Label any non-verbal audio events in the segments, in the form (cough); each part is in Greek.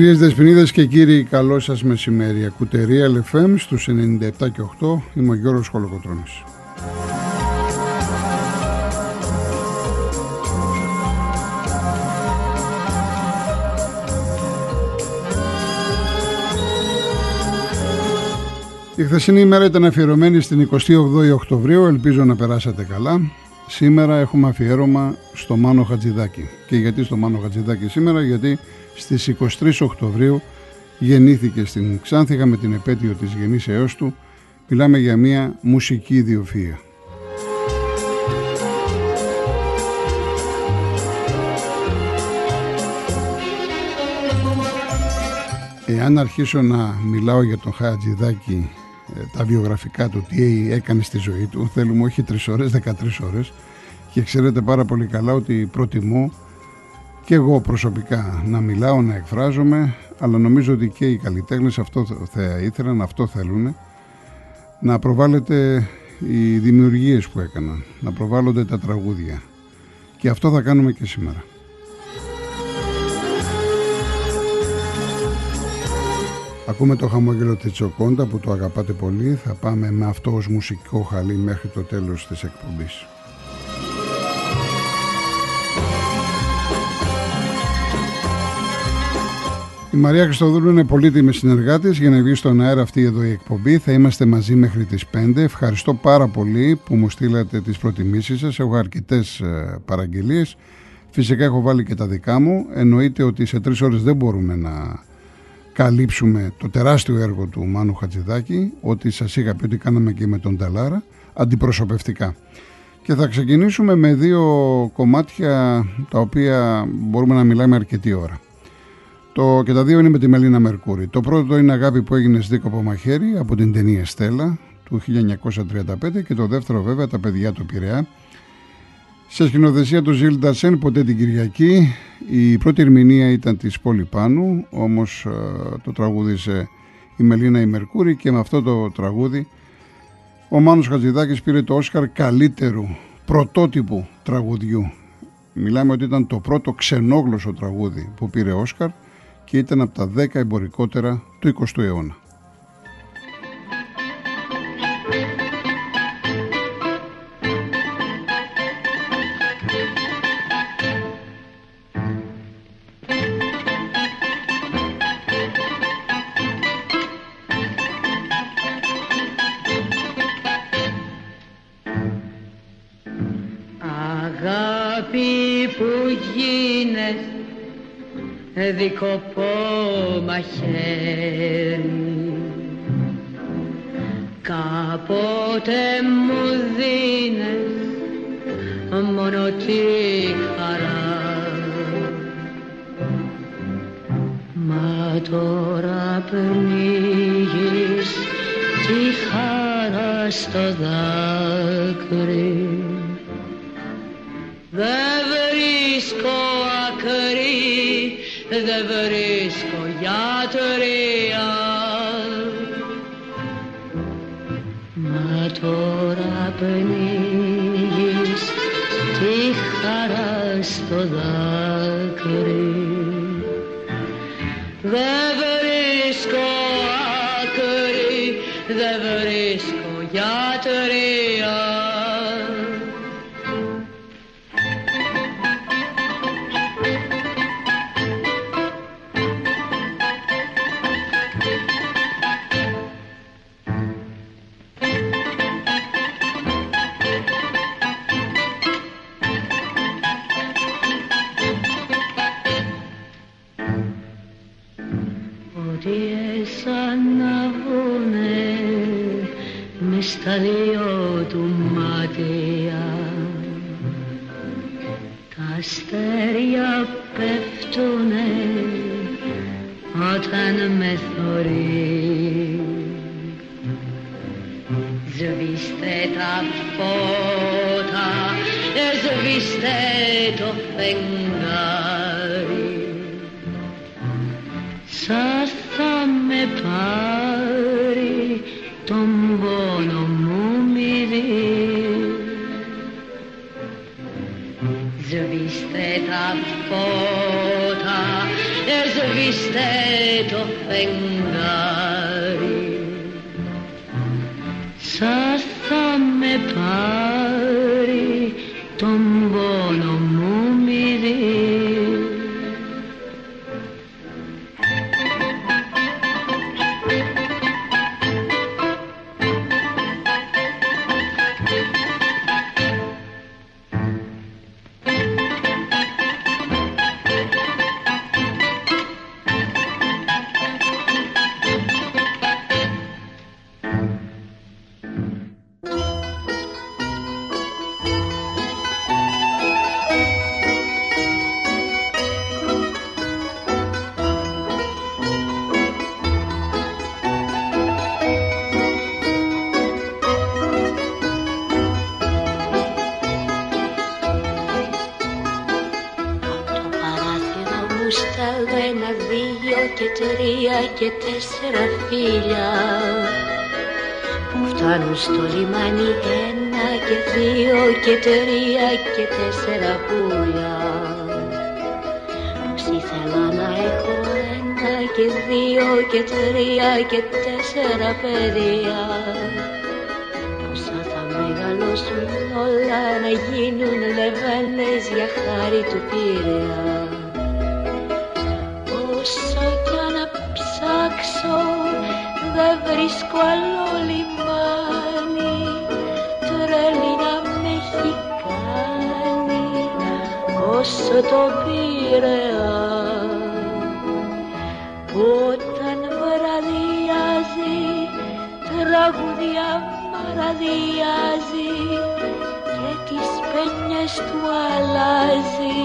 Κυρίες Δεσποινίδες και κύριοι, καλό σας μεσημέρι. Ακουτερία LFM στους 97 και 8. Είμαι ο Γιώργος Χολοκοτρώνης. Η χθεσινή ημέρα ήταν αφιερωμένη στην 28η Οκτωβρίου, ελπίζω να περάσατε καλά. Σήμερα έχουμε αφιέρωμα στο Μάνο Χατζηδάκη. Και γιατί στο Μάνο Χατζηδάκη σήμερα, γιατί στις 23 Οκτωβρίου γεννήθηκε στην Ξάνθηγα με την επέτειο της γεννήσεώς του. Μιλάμε για μια μουσική ιδιοφία. Εάν αρχίσω να μιλάω για τον Χατζηδάκη ε, τα βιογραφικά του, τι έκανε στη ζωή του, θέλουμε όχι τρεις ώρες, 13 ώρες και ξέρετε πάρα πολύ καλά ότι προτιμώ και εγώ προσωπικά να μιλάω, να εκφράζομαι, αλλά νομίζω ότι και οι καλλιτέχνες αυτό θα ήθελαν, αυτό θέλουν, να προβάλλεται οι δημιουργίες που έκαναν, να προβάλλονται τα τραγούδια. Και αυτό θα κάνουμε και σήμερα. Ακούμε το χαμόγελο Τσοκόντα που το αγαπάτε πολύ. Θα πάμε με αυτό ως μουσικό χαλί μέχρι το τέλος της εκπομπής. Η Μαρία Χριστοδούλου είναι πολύτιμη συνεργάτης για να βγει στον αέρα αυτή εδώ η εκπομπή. Θα είμαστε μαζί μέχρι τις 5. Ευχαριστώ πάρα πολύ που μου στείλατε τις προτιμήσεις σας. Έχω αρκετές ε, παραγγελίες. Φυσικά έχω βάλει και τα δικά μου. Εννοείται ότι σε τρεις ώρες δεν μπορούμε να καλύψουμε το τεράστιο έργο του Μάνου Χατζηδάκη, ότι σας είχα πει ότι κάναμε και με τον Ταλάρα, αντιπροσωπευτικά. Και θα ξεκινήσουμε με δύο κομμάτια τα οποία μπορούμε να μιλάμε αρκετή ώρα. Το, και τα δύο είναι με τη Μελίνα Μερκούρη. Το πρώτο είναι Αγάπη που έγινε σδίκοπο μαχαίρι από την ταινία Στέλλα του 1935 και το δεύτερο βέβαια Τα παιδιά του Πειραιά σε σκηνοθεσία του Ζιλ Ντασέν ποτέ την Κυριακή. Η πρώτη ερμηνεία ήταν της Πόλη Πάνου, όμως ε, το τραγούδισε η Μελίνα η Μερκούρη και με αυτό το τραγούδι ο Μάνος Χατζηδάκης πήρε το Όσκαρ καλύτερου πρωτότυπου τραγουδιού. Μιλάμε ότι ήταν το πρώτο ξενόγλωσσο τραγούδι που πήρε Όσκαρ και ήταν από τα 10 εμπορικότερα του 20ου αιώνα. Δίκοπο μαχαίρι κάποτε μου δίνες μόνο τη χαρά. Μα τώρα πνίγεις τη χαρά στο δάκρυ. Δεν βρίσκω ακρί δεν βρίσκω γιατρία. Μα τώρα πνίγεις τη χαρά στο δάκρυ. Δεν βρίσκω άκρη, δεν βρίσκω γιατρία Σβήστε τα φώτα, σβήστε το φεγγάρι Σαν θα με πάρει τον πόνο μου μυρί Σβήστε τα φώτα, σβήστε σβήστε σας θα με πάρει και τέσσερα φίλια που φτάνουν στο λιμάνι ένα και δύο και τρία και τέσσερα πουλιά. Πως ήθελα να έχω ένα και δύο και τρία και τέσσερα παιδιά. Πόσα θα μεγαλώσουν όλα να γίνουν λεβένες για χάρη του Πειραιά δεν βρίσκω άλλο λιμάνι τρέλη να με έχει κάνει όσο το Πειραιά που όταν βραδιάζει τραγουδιά μαραδιάζει και τις πένιες του αλλάζει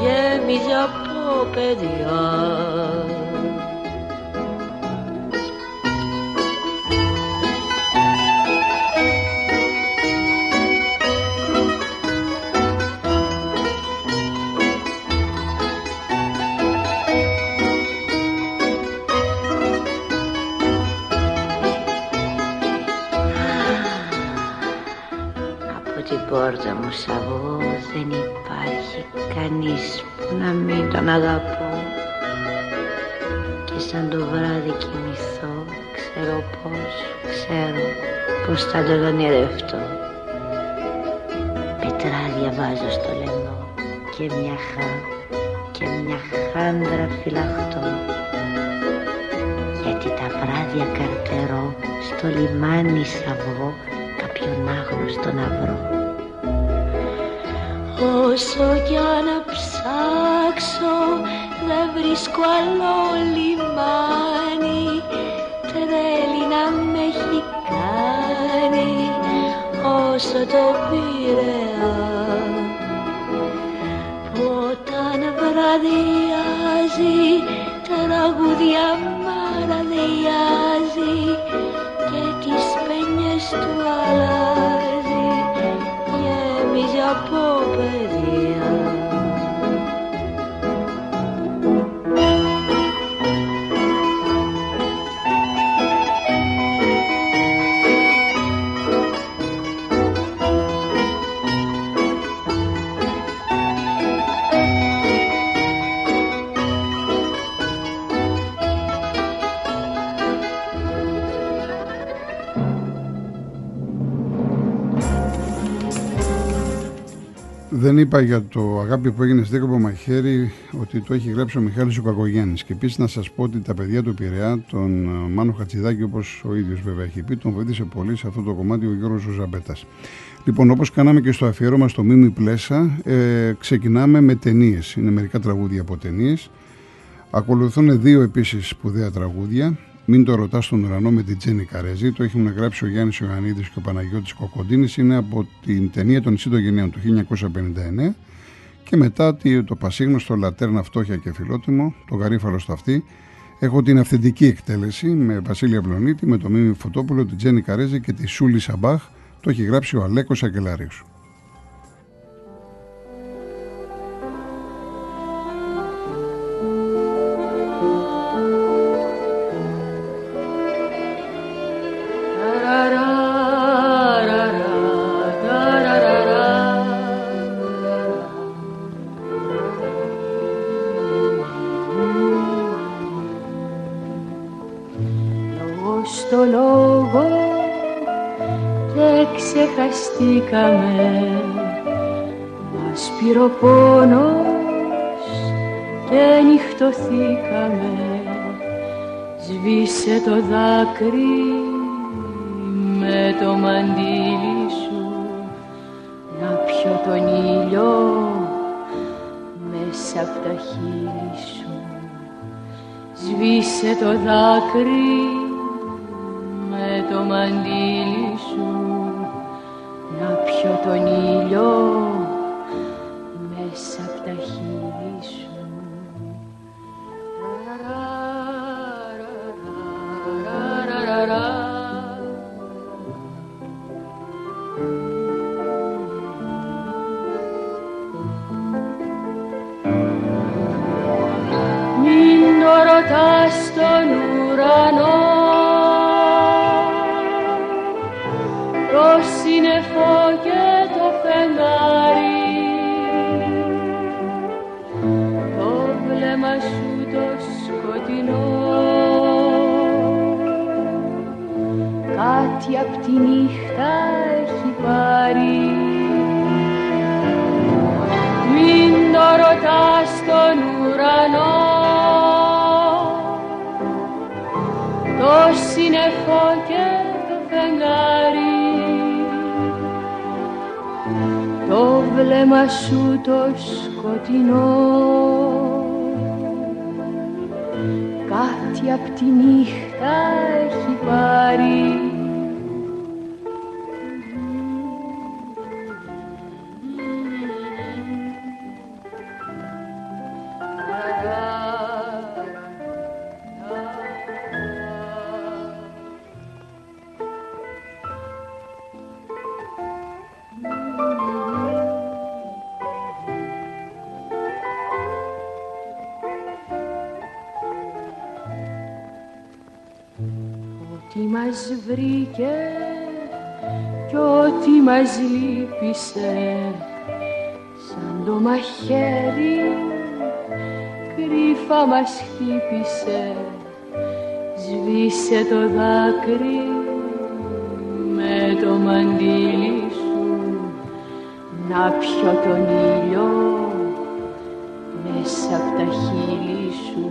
γέμιζε από παιδιά πόρτα μου σαβώ δεν υπάρχει κανείς που να μην τον αγαπώ. Και σαν το βράδυ κοιμηθώ ξέρω πως, ξέρω πως θα τον ονειρευτώ. Πετράδια βάζω στο λαιμό και μια χά και μια χάντρα φυλαχτώ. Γιατί τα βράδια καρτερώ στο λιμάνι σαβώ κάποιον άγνωστο να βρω Όσο κι αν ψάξω δεν βρίσκω άλλο λιμάνι. Τρέλη να με έχει κάνει όσο το Πειραιά που όταν βραδιάζει τραγουδιά είπα για το αγάπη που έγινε στη μαχαίρι ότι το έχει γράψει ο Μιχάλης ο Κακογέννης. Και επίσης να σας πω ότι τα παιδιά του Πειραιά, τον ε, Μάνο Χατσιδάκη, όπως ο ίδιος βέβαια έχει πει, τον βοήθησε πολύ σε αυτό το κομμάτι ο Γιώργος Ζαμπέτας. Λοιπόν, όπως κάναμε και στο αφιέρωμα στο Μίμη Πλέσα, ε, ξεκινάμε με ταινίες. Είναι μερικά τραγούδια από ταινίες. Ακολουθούν δύο επίσης σπουδαία τραγούδια. Μην το ρωτάς στον ουρανό με την Τζέννη Καρέζη. Το έχουν γράψει ο Γιάννης Ιωαννίδης και ο Παναγιώτης Κοκοντίνης. Είναι από την ταινία των νησί του 1959. Και μετά το πασίγνωστο Λατέρνα Φτώχεια και Φιλότιμο, το γαρίφαλο στο αυτή. Έχω την αυθεντική εκτέλεση με Βασίλεια Πλονίτη, με το Μίμη Φωτόπουλο, την Τζέννη Καρέζη και τη Σούλη Σαμπάχ. Το έχει γράψει ο Αλέκος Ακελαρίου. Ξεχαστήκαμε μας πήρε πόνος και νυχτωθήκαμε. Σβήσε το δάκρυ με το μαντίλι σου. Να πιω τον ήλιο μέσα από τα χείλη σου. Σβήσε το δάκρυ πιω τον ήλιο μέσα από τα χείλη σου. Πάρει μην το ρωτάς στον ουρανό. Το σύννεφο και το φεγγάρι. Το βλέμμα σου το σκοτεινό. Κάτι απ' τη νύχτα έχει πάρει μας βρήκε κι ό,τι μας λύπησε. Σαν το μαχαίρι κρύφα μας χτύπησε σβήσε το δάκρυ με το μαντίλι σου. Να πιω τον ήλιο μέσα από τα χείλη σου.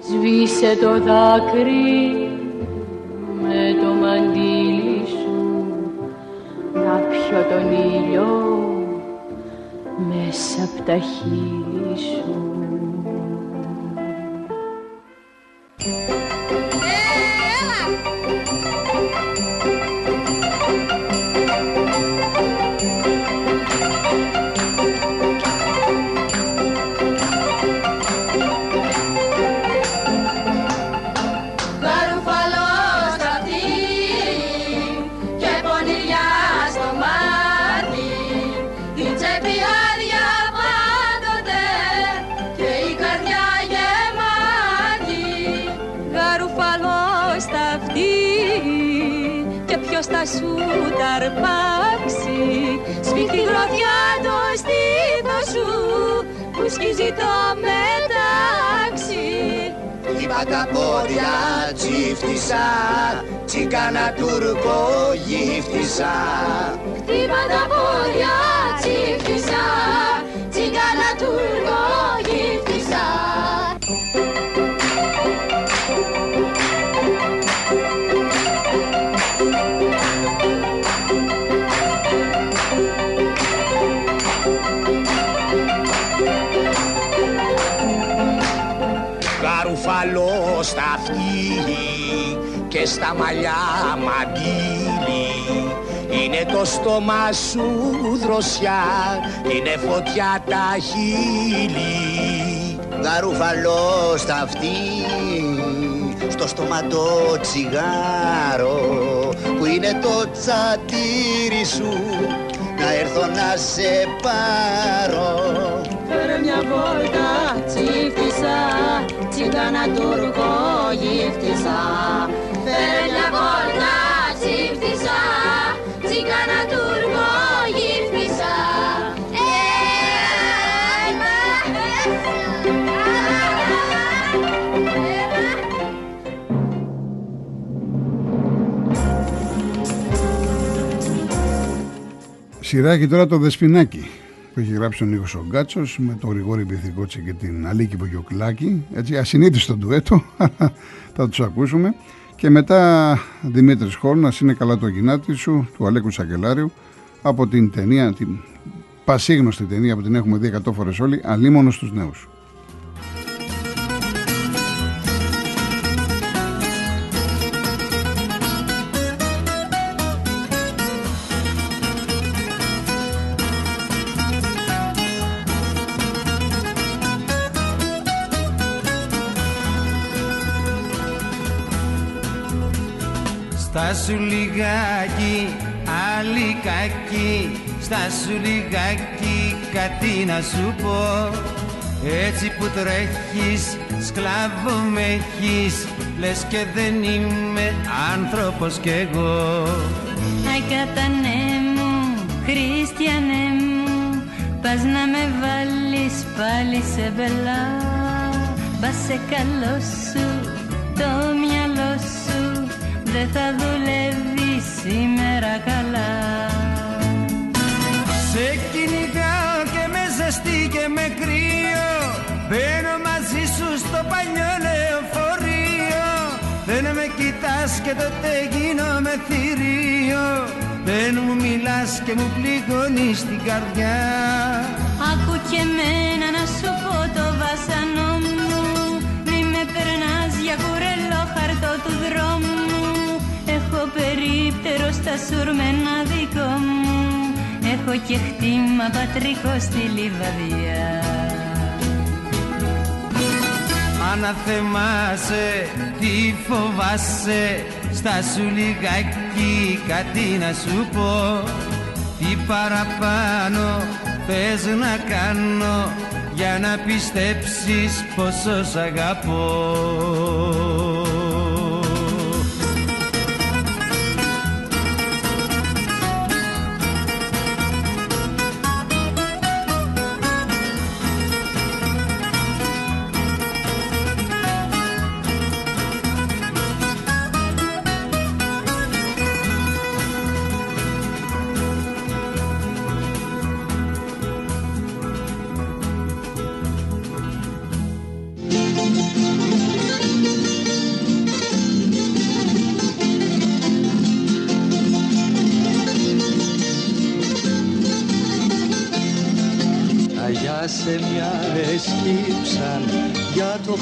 Σβήσε το δάκρυ τον ήλιο μέσα από τα χείλη σου. Σκίζει το μετάξι. Είπα τα πόδια τσίφτησα Τσίκανα τουρκο γύφτησα Χτύπα τα πόδια, τσίφτησα στα μαλλιά μαντήλι Είναι το στόμα σου δροσιά, είναι φωτιά τα χείλη. Γαρουφαλό στα αυτή στο στόμα το τσιγάρο που είναι το τσατήρι σου. Να έρθω να σε πάρω. Φέρε μια βόλτα, τσίφτησα Τσίγκανα τουρκο γύφτησα Φέρνια βόλτα ψήφτησα, τσίκανα τουρκό γύφτησα. Τώρα το Δεσποινάκι που έχει γράψει ο Νίκος Σογκάτσο με τον Γρηγόρη Μπιθικότσε και την Αλίκη Πογιοκλάκη. Έτσι, ασυνήθιστο ντουέτο, (laughs) θα τους ακούσουμε και μετά Δημήτρης Χόρνας είναι καλά το γυνάτι σου του Αλέκου Σακελάριου από την ταινία την πασίγνωστη ταινία που την έχουμε δει 100 φορές όλοι Αλίμονος στους νέους σου λιγάκι, άλλη κακή. Στα σου λιγάκι, κάτι να σου πω. Έτσι που τρέχεις, σκλάβο με έχεις. Λες και δεν είμαι άνθρωπος κι εγώ. Αι κατανέ μου, Χριστιανέ μου Πας να με βάλεις πάλι σε μπελά Πας σε καλό σου το μυαλό. σου Δεν θα δουλεύει σήμερα καλά. Σε κυνηγάω και με ζεστή και με κρύο. Μπαίνω μαζί σου στο παλιό λεωφορείο. Δεν με κοιτάς και τότε γίνομαι θηρίο. Δεν μου μιλάς και μου πληγώνεις την καρδιά. Άκου και μένα Έχω περίπτερο στα σουρμένα δικό μου. Έχω και χτήμα πατρικό στη λιβαδιά. Αναθεμάσαι, τι φοβάσαι Στα σου λιγάκι κάτι να σου πω. Τι παραπάνω θες να κάνω Για να πιστέψεις πόσο σ' αγαπώ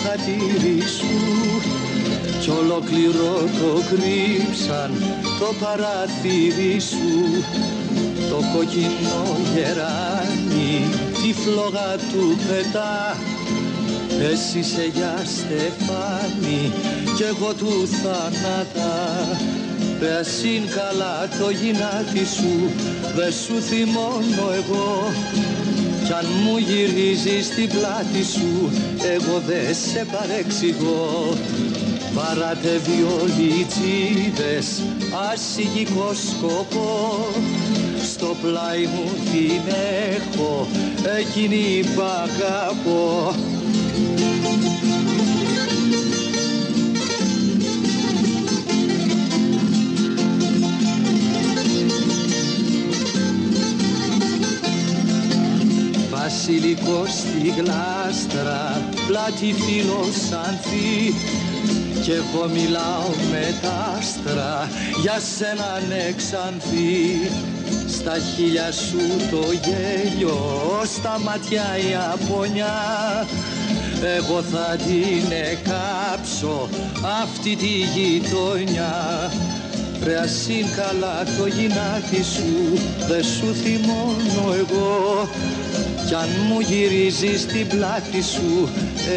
χατήρι σου κι ολόκληρο το κρύψαν το παράθυρι σου. Το κόκκινο γεράνι τη φλόγα του πετά. Εσύ σε για στεφάνι κι εγώ του θάνατα Πέσιν καλά το γυνάτι σου Δε σου θυμώνω εγώ κι αν μου γυρίζεις την πλάτη σου Εγώ δε σε παρεξηγώ. Παράτε βιολιτσίδες Ασυγικός σκοπό. Στο πλάι μου την έχω Εκείνη που αγαπώ βασιλικός στη γλάστρα πλάτη φίλος ανθή κι εγώ μιλάω με τα άστρα για σένα ναι ξανθή στα χείλια σου το γέλιο στα μάτια η απονιά. Εγώ θα την εκάψω αυτή τη γειτονιά. Ρε ας είναι καλά το γυνάτι σου Δε σου θυμώνω εγώ κι αν μου γυρίζεις την πλάτη σου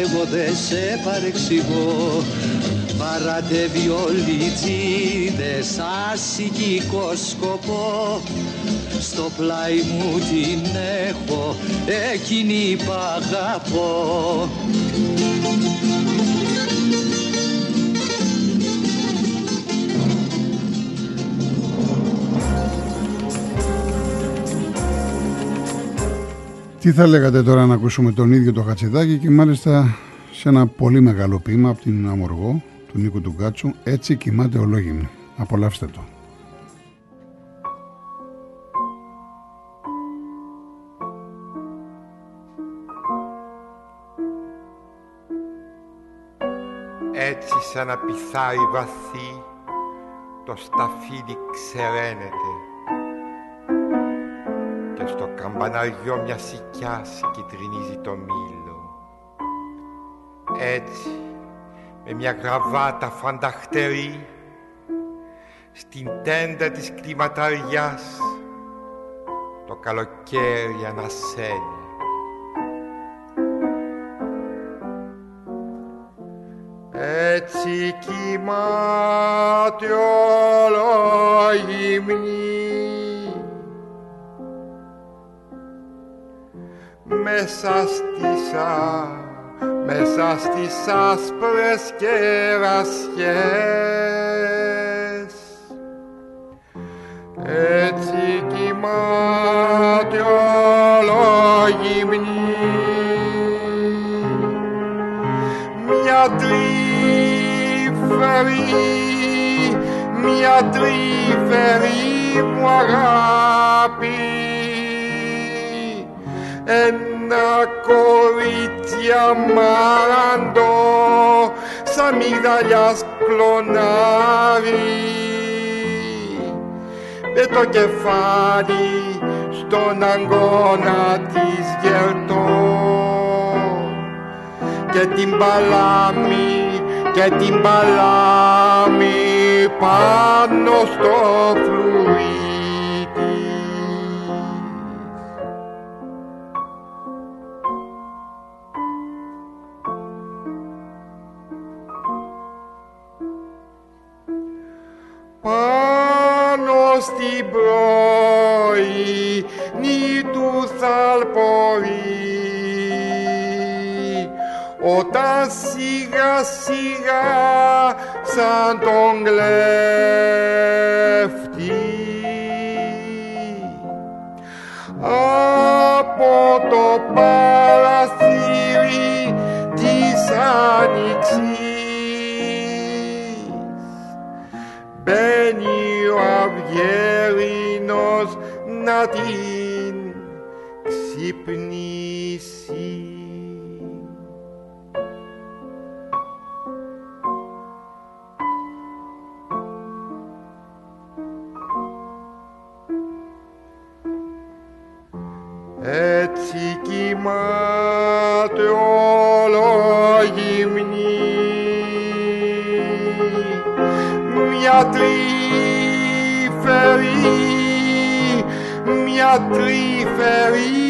Εγώ δε σε παρεξηγώ. Παράτε βιολιτζίδες ασυγικό σκοπό. Στο πλάι μου την έχω Εκείνη που αγαπώ Τι θα λέγατε τώρα να ακούσουμε τον ίδιο το Χατσιδάκη και μάλιστα σε ένα πολύ μεγάλο ποίημα από την Αμοργό του Νίκου του Γκάτσου «Έτσι κοιμάται ολόγυμνη». Απολαύστε το. Έτσι σαν να πηθάει βαθύ το σταφύλι ξεραίνεται και στο καμπαναριό μια σικιάς κυτρινίζει το μήλο. Έτσι, με μια γραβάτα φανταχτερή στην τέντα της κλιματαριάς το καλοκαίρι ανασένει. Έτσι κοιμάται όλο γυμνή μέσα στις, α, μέσα στις άσπρες κερασιές έτσι κοιμάται όλο γυμνή. Μια τρυφερή, μια τρυφερή μου αγάπη ένα κορίτσι αμάραντο σαν μυγδαλιάς κλονάρι. Με το κεφάλι στον αγκώνα της γερτό. Και την παλάμη και την παλάμη πάνω στο φλουί στην πρωινή του θαλπορή όταν σιγά σιγά σαν τον κλέφτη κοιμάται όλο γυμνή μια τρυφερή, μια τρυφερή μου αγάπη